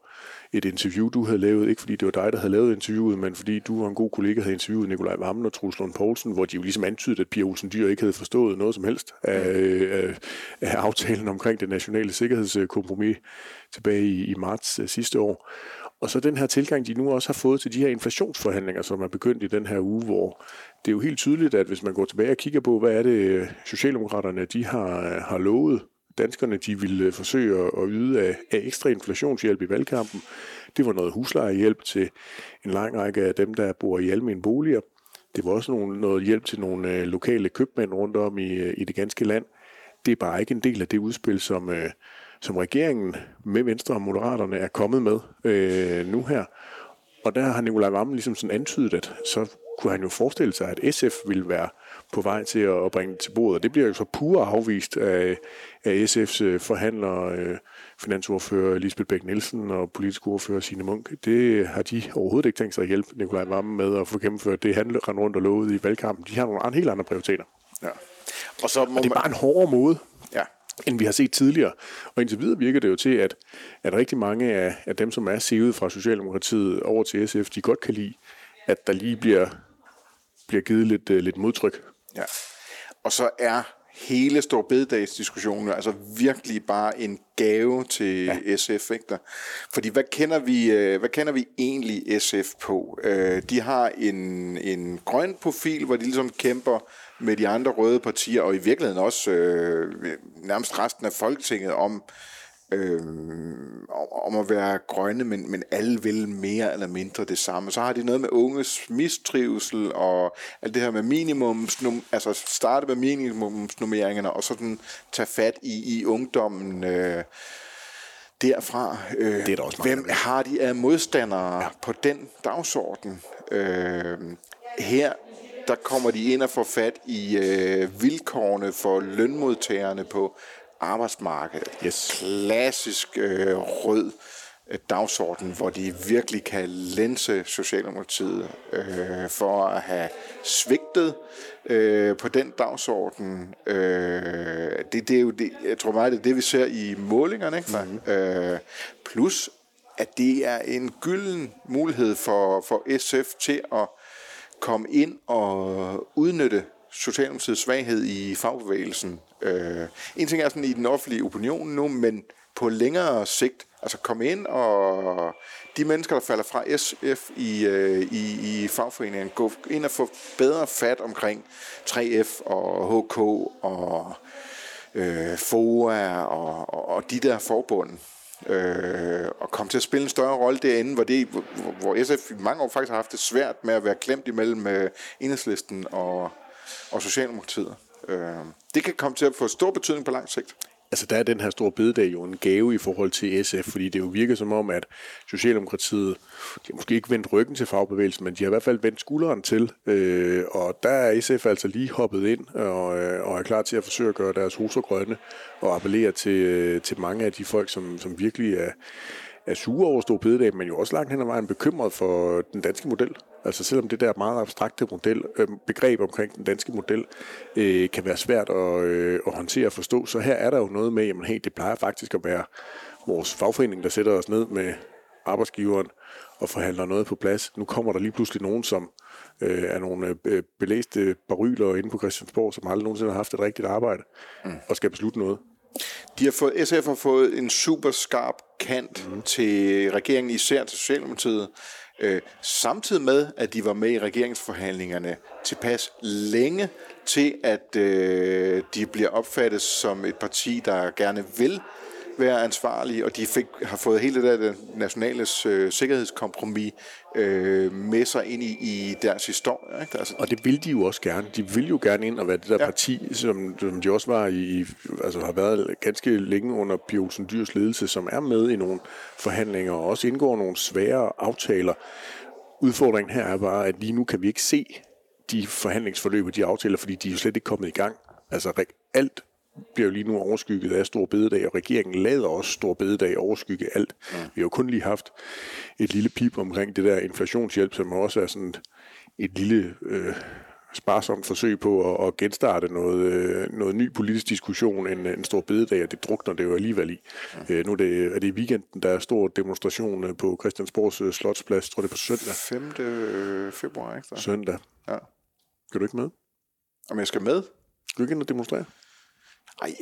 et interview, du havde lavet. Ikke fordi det var dig, der havde lavet interviewet, men fordi du og en god kollega havde interviewet Nikolaj Vammen og Truls Lund Poulsen, hvor de jo ligesom antydede, at Pia Olsen Dyr ikke havde forstået noget som helst af, af, af aftalen omkring det nationale sikkerhedskompromis tilbage i, i marts uh, sidste år. Og så den her tilgang, de nu også har fået til de her inflationsforhandlinger, som er begyndt i den her uge, hvor det er jo helt tydeligt, at hvis man går tilbage og kigger på, hvad er det øh, Socialdemokraterne de har, øh, har lovet danskerne, de ville øh, forsøge at yde af, af ekstra inflationshjælp i valgkampen. Det var noget huslejehjælp til en lang række af dem, der bor i almindelige boliger. Det var også nogle, noget hjælp til nogle lokale købmænd rundt om i, i det ganske land. Det er bare ikke en del af det udspil, som, som regeringen med Venstre og Moderaterne er kommet med øh, nu her. Og der har Nikolaj Vammen ligesom sådan antydet, at så kunne han jo forestille sig, at SF ville være på vej til at bringe det til bordet. Det bliver jo så pure afvist af, af SF's øh, forhandlere, øh, finansordfører Lisbeth Bæk Nielsen og politisk ordfører Signe Munk. Det har de overhovedet ikke tænkt sig at hjælpe Nikolaj Vammen med at få gennemført det, han rendte rundt og lovede i valgkampen. De har nogle helt andre prioriteter. Ja. Og, så må og det er bare en hårdere måde. Ja end vi har set tidligere. Og indtil videre virker det jo til, at, at rigtig mange af, af dem, som er sivet fra Socialdemokratiet over til SF, de godt kan lide, at der lige bliver, bliver givet lidt, uh, lidt modtryk. Ja. Og så er hele Storbededagsdiskussionen altså virkelig bare en gave til ja. SF. Ikke der? Fordi hvad kender, vi, øh, hvad kender vi egentlig SF på? Øh, de har en, en grøn profil, hvor de ligesom kæmper med de andre røde partier, og i virkeligheden også øh, nærmest resten af Folketinget om, øh, om at være grønne, men, men alle vil mere eller mindre det samme. Så har de noget med unges mistrivsel og alt det her med minimums, altså starte med minimumsnummeringerne og sådan tage fat i, i ungdommen. Øh, derfra. Øh, det er der også hvem har de af modstandere ja. på den dagsorden? Øh, her der kommer de ind og får fat i øh, vilkårene for lønmodtagerne på arbejdsmarkedet. Yes. Klassisk øh, rød øh, dagsorden, hvor de virkelig kan lænse Socialdemokratiet øh, for at have svigtet øh, på den dagsorden. Øh, det, det er jo det, jeg tror meget, det er det, vi ser i målingerne. Ikke? Mm-hmm. Øh, plus, at det er en gylden mulighed for, for SF til at komme ind og udnytte Socialdemokratiets svaghed i fagbevægelsen. Øh, en ting er sådan i den offentlige opinion nu, men på længere sigt, altså komme ind og de mennesker, der falder fra SF i, øh, i, i fagforeningen, gå ind og få bedre fat omkring 3F og HK og øh, FOA og, og, og de der forbund. øh, og komme til at spille en større rolle derinde, hvor, det, hvor, hvor SF i mange år faktisk har haft det svært med at være klemt imellem øh, enhedslisten og, og Socialdemokratiet. Øh, det kan komme til at få stor betydning på lang sigt. Altså der er den her store bededag jo en gave i forhold til SF, fordi det jo virker som om, at Socialdemokratiet, de har måske ikke vendt ryggen til fagbevægelsen, men de har i hvert fald vendt skulderen til, øh, og der er SF altså lige hoppet ind og, øh, og er klar til at forsøge at gøre deres hoser grønne og appellere til, øh, til mange af de folk, som, som virkelig er, er sure over stor bededag, men jo også langt hen ad vejen bekymret for den danske model. Altså selvom det der meget abstrakte model, øh, begreb omkring den danske model øh, kan være svært at, øh, at håndtere og forstå, så her er der jo noget med, jamen hey, det plejer faktisk at være vores fagforening, der sætter os ned med arbejdsgiveren og forhandler noget på plads. Nu kommer der lige pludselig nogen, som øh, er nogle øh, belæste baryler inde på Christiansborg, som aldrig nogensinde har haft et rigtigt arbejde, mm. og skal beslutte noget. De har fået, SF har fået en super skarp kant mm. til regeringen, især til Socialdemokratiet, øh, samtidig med, at de var med i regeringsforhandlingerne tilpas længe til, at øh, de bliver opfattet som et parti, der gerne vil være ansvarlige, og de fik, har fået hele det der nationale øh, sikkerhedskompromis øh, med sig ind i, i deres historie. Ikke? Altså, og det vil de jo også gerne. De vil jo gerne ind og være det der ja. parti, som, som de også var i, altså har været ganske længe under Olsen Dyrs ledelse, som er med i nogle forhandlinger og også indgår nogle svære aftaler. Udfordringen her er bare, at lige nu kan vi ikke se de forhandlingsforløb og de aftaler, fordi de er jo slet ikke kommet i gang. Altså alt bliver jo lige nu overskygget af Stor Bededag, og regeringen lader også Stor Bededag overskygge alt. Mm. Vi har jo kun lige haft et lille pip omkring det der inflationshjælp, som også er sådan et lille øh, sparsomt forsøg på at, at genstarte noget, øh, noget ny politisk diskussion end en stor bededag, og det drukner det jo alligevel i. Mm. Øh, nu er det, er det i weekenden, der er stor demonstration øh, på Christiansborgs øh, Slotsplads, tror det er på søndag. 5. februar, ikke? Så? Søndag. Ja. Kan du ikke med? Om jeg skal med? Skal du ikke ind og demonstrere? Nej,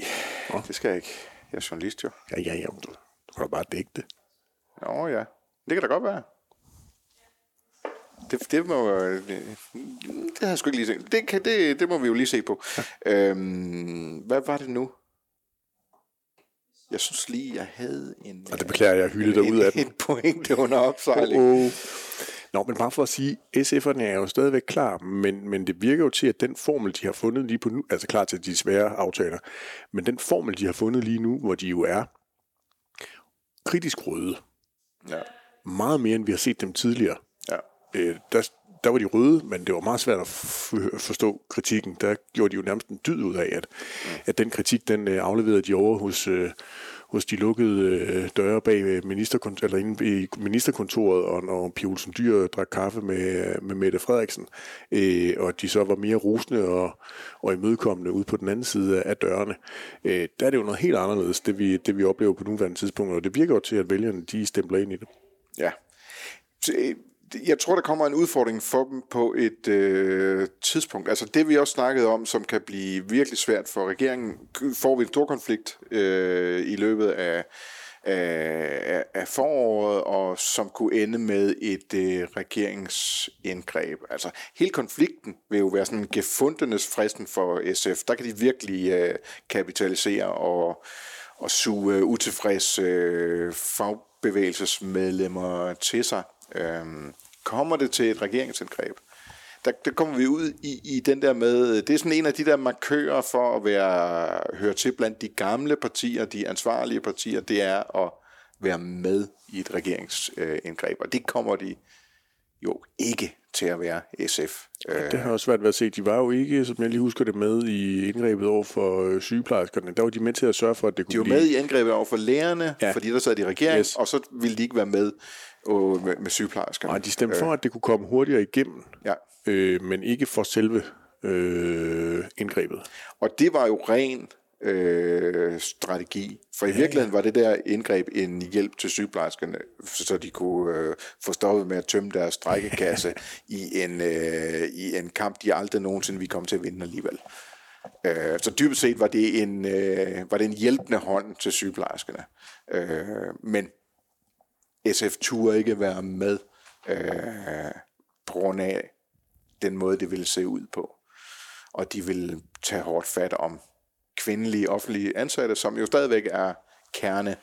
det skal jeg ikke. Jeg er journalist jo. Ja, ja, ja. Du, du kan da bare det. Nå ja, det kan da godt være. Det, det må det, det har jeg sgu ikke lige set. Det, kan, det, det må vi jo lige se på. Ja. Øhm, hvad var det nu? Jeg synes lige, jeg havde en... Og det beklager jeg, hyldede dig ud af den. Et point, det under opsejling. Oh, oh. Nå, men bare for at sige, SF'erne er jo stadigvæk klar, men, men det virker jo til, at den formel, de har fundet lige på nu, altså klar til de svære aftaler, men den formel, de har fundet lige nu, hvor de jo er kritisk røde, ja. meget mere, end vi har set dem tidligere. Ja. Øh, der, der var de røde, men det var meget svært at forstå kritikken. Der gjorde de jo nærmest en dyd ud af, at, mm. at den kritik, den øh, afleverede de over hos, øh, hos de lukkede øh, døre bag ministerkont- eller inde i ministerkontoret, og når Pia Olsen Dyr drak kaffe med, øh, med Mette Frederiksen, øh, og de så var mere rusende og, og imødekommende ude på den anden side af dørene, øh, der er det jo noget helt anderledes, det vi, det vi oplever på nuværende tidspunkt, og det virker jo til, at vælgerne de stempler ind i det. Ja jeg tror, der kommer en udfordring for dem på et øh, tidspunkt. Altså det, vi også snakkede om, som kan blive virkelig svært for regeringen, får vi en stor konflikt øh, i løbet af, af, af foråret, og som kunne ende med et øh, regeringsindgreb. Altså hele konflikten vil jo være sådan en gefundenes fristen for SF. Der kan de virkelig øh, kapitalisere og, og suge øh, utilfredse øh, fagbevægelsesmedlemmer til sig. Øhm, kommer det til et regeringsindgreb, der, der kommer vi ud i, i den der med, det er sådan en af de der markører for at være, høre til blandt de gamle partier, de ansvarlige partier, det er at være med i et regeringsindgreb, og det kommer de jo ikke til at være SF. Det har også svært ved at se. De var jo ikke, som jeg lige husker det, med i indgrebet over for øh, sygeplejerskerne. Der var de med til at sørge for, at det kunne De var blive... med i indgrebet over for lærerne, ja. fordi der sad de i regeringen, yes. og så ville de ikke være med og med, med sygeplejerskerne. Nej, de stemte for, øh. at det kunne komme hurtigere igennem, ja. øh, men ikke for selve øh, indgrebet. Og det var jo ren øh, strategi. For i ja, virkeligheden var det der indgreb en hjælp til sygeplejerskerne, så de kunne øh, få stoppet med at tømme deres strækkekasse i, en, øh, i en kamp, de aldrig nogensinde ville komme til at vinde alligevel. Øh, så dybest set var det, en, øh, var det en hjælpende hånd til sygeplejerskerne. Øh, men SF turde ikke være med øh, på grund af den måde, det ville se ud på. Og de ville tage hårdt fat om kvindelige offentlige ansatte, som jo stadigvæk er kerne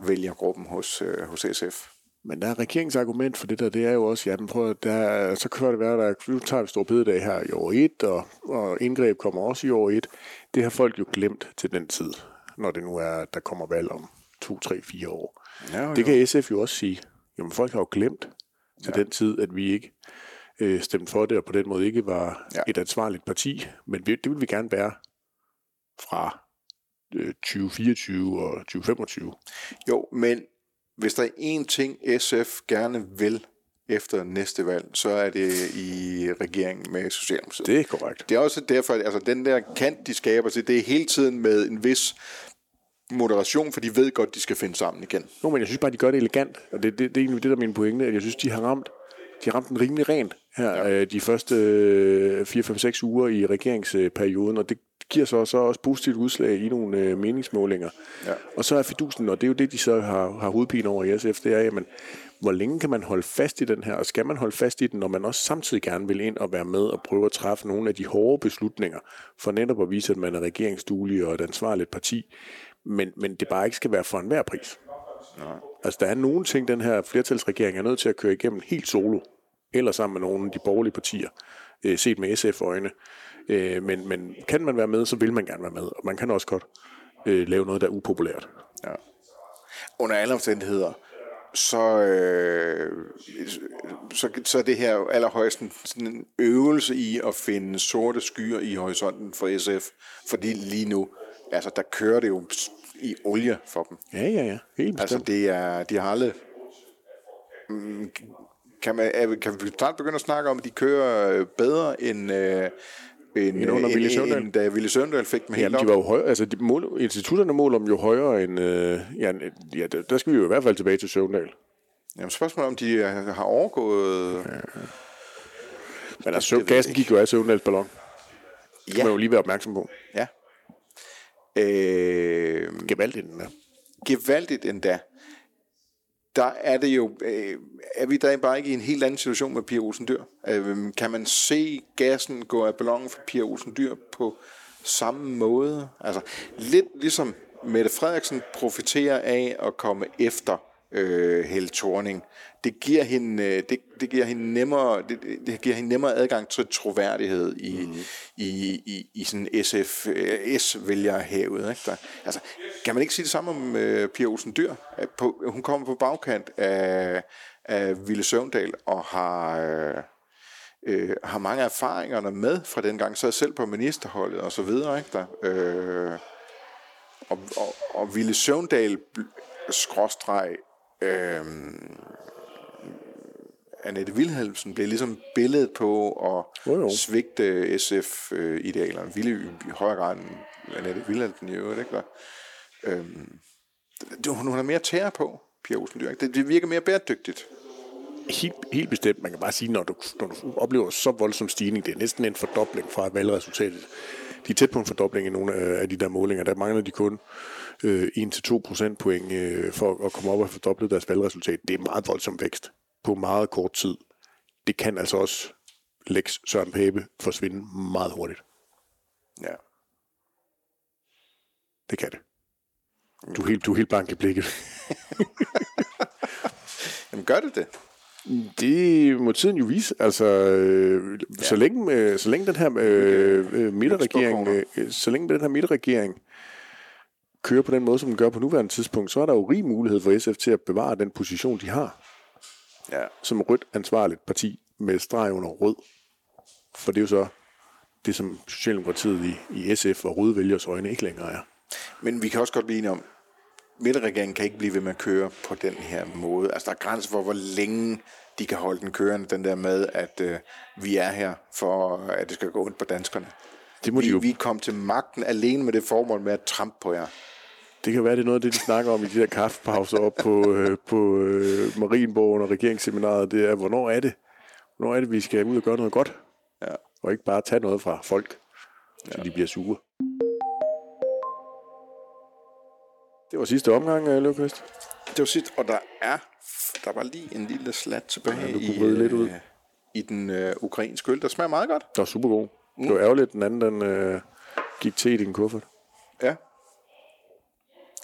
vælgergruppen hos, øh, hos SF. Men der er regeringsargument for det der, det er jo også, ja, den prøver, der, så kan det være, der nu tager vi stor bededag her i år 1, og, og indgreb kommer også i år 1. Det har folk jo glemt til den tid, når det nu er, der kommer valg om 2, 3, 4 år. Ja, jo. Det kan SF jo også sige. Jamen, folk har jo glemt til ja. den tid, at vi ikke øh, stemte for det, og på den måde ikke var Ja. et ansvarligt parti. Men vi, det vil vi gerne være fra øh, 2024 og 2025. Jo, men hvis der er én ting, SF gerne vil efter næste valg, så er det i regeringen med Socialdemokratiet. Det er korrekt. Det er også derfor, altså den der kant, de skaber til, det er hele tiden med en vis moderation, for de ved godt, de skal finde sammen igen. Jo, men jeg synes bare, de gør det elegant, og det, det, det er egentlig det, der er min pointe, at jeg synes, de har ramt, de har ramt den rimelig rent her ja. de første øh, 4-5-6 uger i regeringsperioden, og det giver så, så også positivt udslag i nogle øh, meningsmålinger. Ja. Og så er fidusen, og det er jo det, de så har, har hovedpine over i SF, det er, jamen, hvor længe kan man holde fast i den her, og skal man holde fast i den, når man også samtidig gerne vil ind og være med og prøve at træffe nogle af de hårde beslutninger, for netop at vise, at man er regeringsduelig og et ansvarligt parti, men, men det bare ikke skal være for enhver pris. Altså, der er nogle ting, den her flertalsregering er nødt til at køre igennem helt solo, eller sammen med nogle af de borgerlige partier, øh, set med SF-øjne. Øh, men, men kan man være med, så vil man gerne være med, og man kan også godt øh, lave noget, der er upopulært. Ja. Under alle omstændigheder, så, øh, så, så er det her allerhøjst en, sådan en øvelse i at finde sorte skyer i horisonten for SF, fordi lige nu, altså der kører det jo i olie for dem. Ja, ja, ja. Helt Altså bestemt. det er, de har aldrig... Mm, Kan, man, kan vi snart begynde at snakke om, at de kører øh, bedre end, øh, end, End under øh, Villy end, da Ville Søvndal fik dem helt Jamen, op. de var jo højere, altså de mål, institutterne måler dem jo højere end, øh, ja, ja, der skal vi jo i hvert fald tilbage til Søvndal. Jamen, spørgsmålet er, om de øh, har overgået... Men altså, gassen gik jo af Søvndals ballon. Det Ja. må man jo lige være opmærksom på. Ja. Øh, Gevaldigt den der. gevaldigt endda. Der er det jo, øh, er vi der bare ikke i en helt anden situation med Pia Olsen Dyr? Øh, kan man se gassen gå af ballonen for Pia Olsen Dyr på samme måde? Altså lidt ligesom Mette Frederiksen profiterer af at komme efter øh, Helle Thorning. Det giver hende, øh, det, det giver hende nemmere, det, det giver hende nemmere adgang til troværdighed i, mm. i, i, i sådan SF, s øh, vælger havet. Ikke? Der, altså, kan man ikke sige det samme om øh, Pia Olsen Dyr? At På, hun kommer på bagkant af, af Ville Søvndal og har... Øh, øh, har mange erfaringerne med fra den gang, så er selv på ministerholdet og så videre, ikke der? Øh, og, og, og Ville Søvndal skråstreg øh, Annette Wilhelmsen blev ligesom billedet på at Jo, jo. svigte SF-idealerne. Ville i højere grad end Annette Wilhelmsen i øvrigt, ikke? Øhm, det, hun, har mere tære på, Pia Olsen Dyr. Det, det virker mere bæredygtigt. Helt, helt bestemt. Man kan bare sige, når du, når du oplever så voldsom stigning, det er næsten en fordobling fra valgresultatet. De er tæt på en fordobling i nogle af de der målinger. Der mangler de kun øh, 1-2 procentpoint øh, for at komme op og fordoble deres valgresultat. Det er meget voldsom vækst på meget kort tid. Det kan altså også Lex Søren Pape forsvinde meget hurtigt. Ja. Det kan det. Du er helt, du er helt bank i blikket. Jamen gør det det? Det må tiden jo vise. Altså, øh, ja. så, længe, øh, så længe den her øh, øh, midterregering, øh, så længe den her midterregering kører på den måde, som den gør på nuværende tidspunkt, så er der jo rig mulighed for SF til at bevare den position, de har, Ja. som rødt ansvarligt parti med streg under rød. For det er jo så det, som Socialdemokratiet i, i SF og røde vælgers øjne ikke længere er. Men vi kan også godt blive enige om, midterregeringen kan ikke blive ved med at køre på den her måde. Altså, der er grænser for, hvor længe de kan holde den kørende, den der med, at øh, vi er her for, at det skal gå ondt på danskerne. Det må de Vi, jo vi kom til magten alene med det formål med at trampe på jer. Det kan være, det er noget af det, de snakker om i de der kaffepauser op på, øh, på øh, Marienborg og regeringsseminaret. Det er, hvornår er det? Hvornår er det, vi skal ud og gøre noget godt? Ja. Og ikke bare tage noget fra folk, så de bliver sure. Det var sidste omgang, øh, Løvqvist. Det var sidst, og der er, der var lige en lille slat tilbage Ja, i, lidt ud. øh, i den øh, ukrainske øl, der smager meget godt. Det var super god. Mm. Det var ærgerligt, den anden den, øh, gik til i din kuffert. Ja,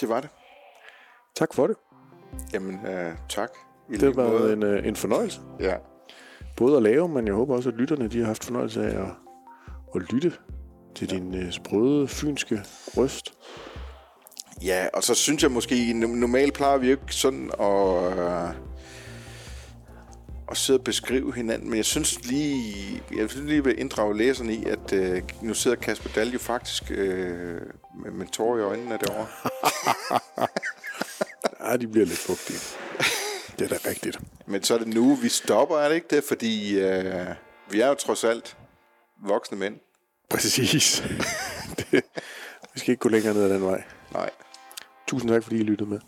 det var det. Tak for det. Jamen, øh, tak. I Det har været en, øh, en fornøjelse. Ja. Både at lave, men jeg håber også, at lytterne de har haft fornøjelse af at, at lytte til din øh, sprøde, fynske røst. Ja, og så synes jeg måske, no- normalt plejer vi jo ikke sådan at, øh, at sidde og beskrive hinanden, men jeg synes lige, jeg synes lige, vil inddrage læserne i, at øh, nu sidder Kasper Dahl jo faktisk øh, med, med tårer i øjnene derovre. Ja, de bliver lidt fugtige. Det er da rigtigt. Men så er det nu, vi stopper, er det ikke det? Fordi øh, vi er jo trods alt voksne mænd. Præcis. det, vi skal ikke gå længere ned ad den vej. Nej. Tusind tak, fordi I lyttede med.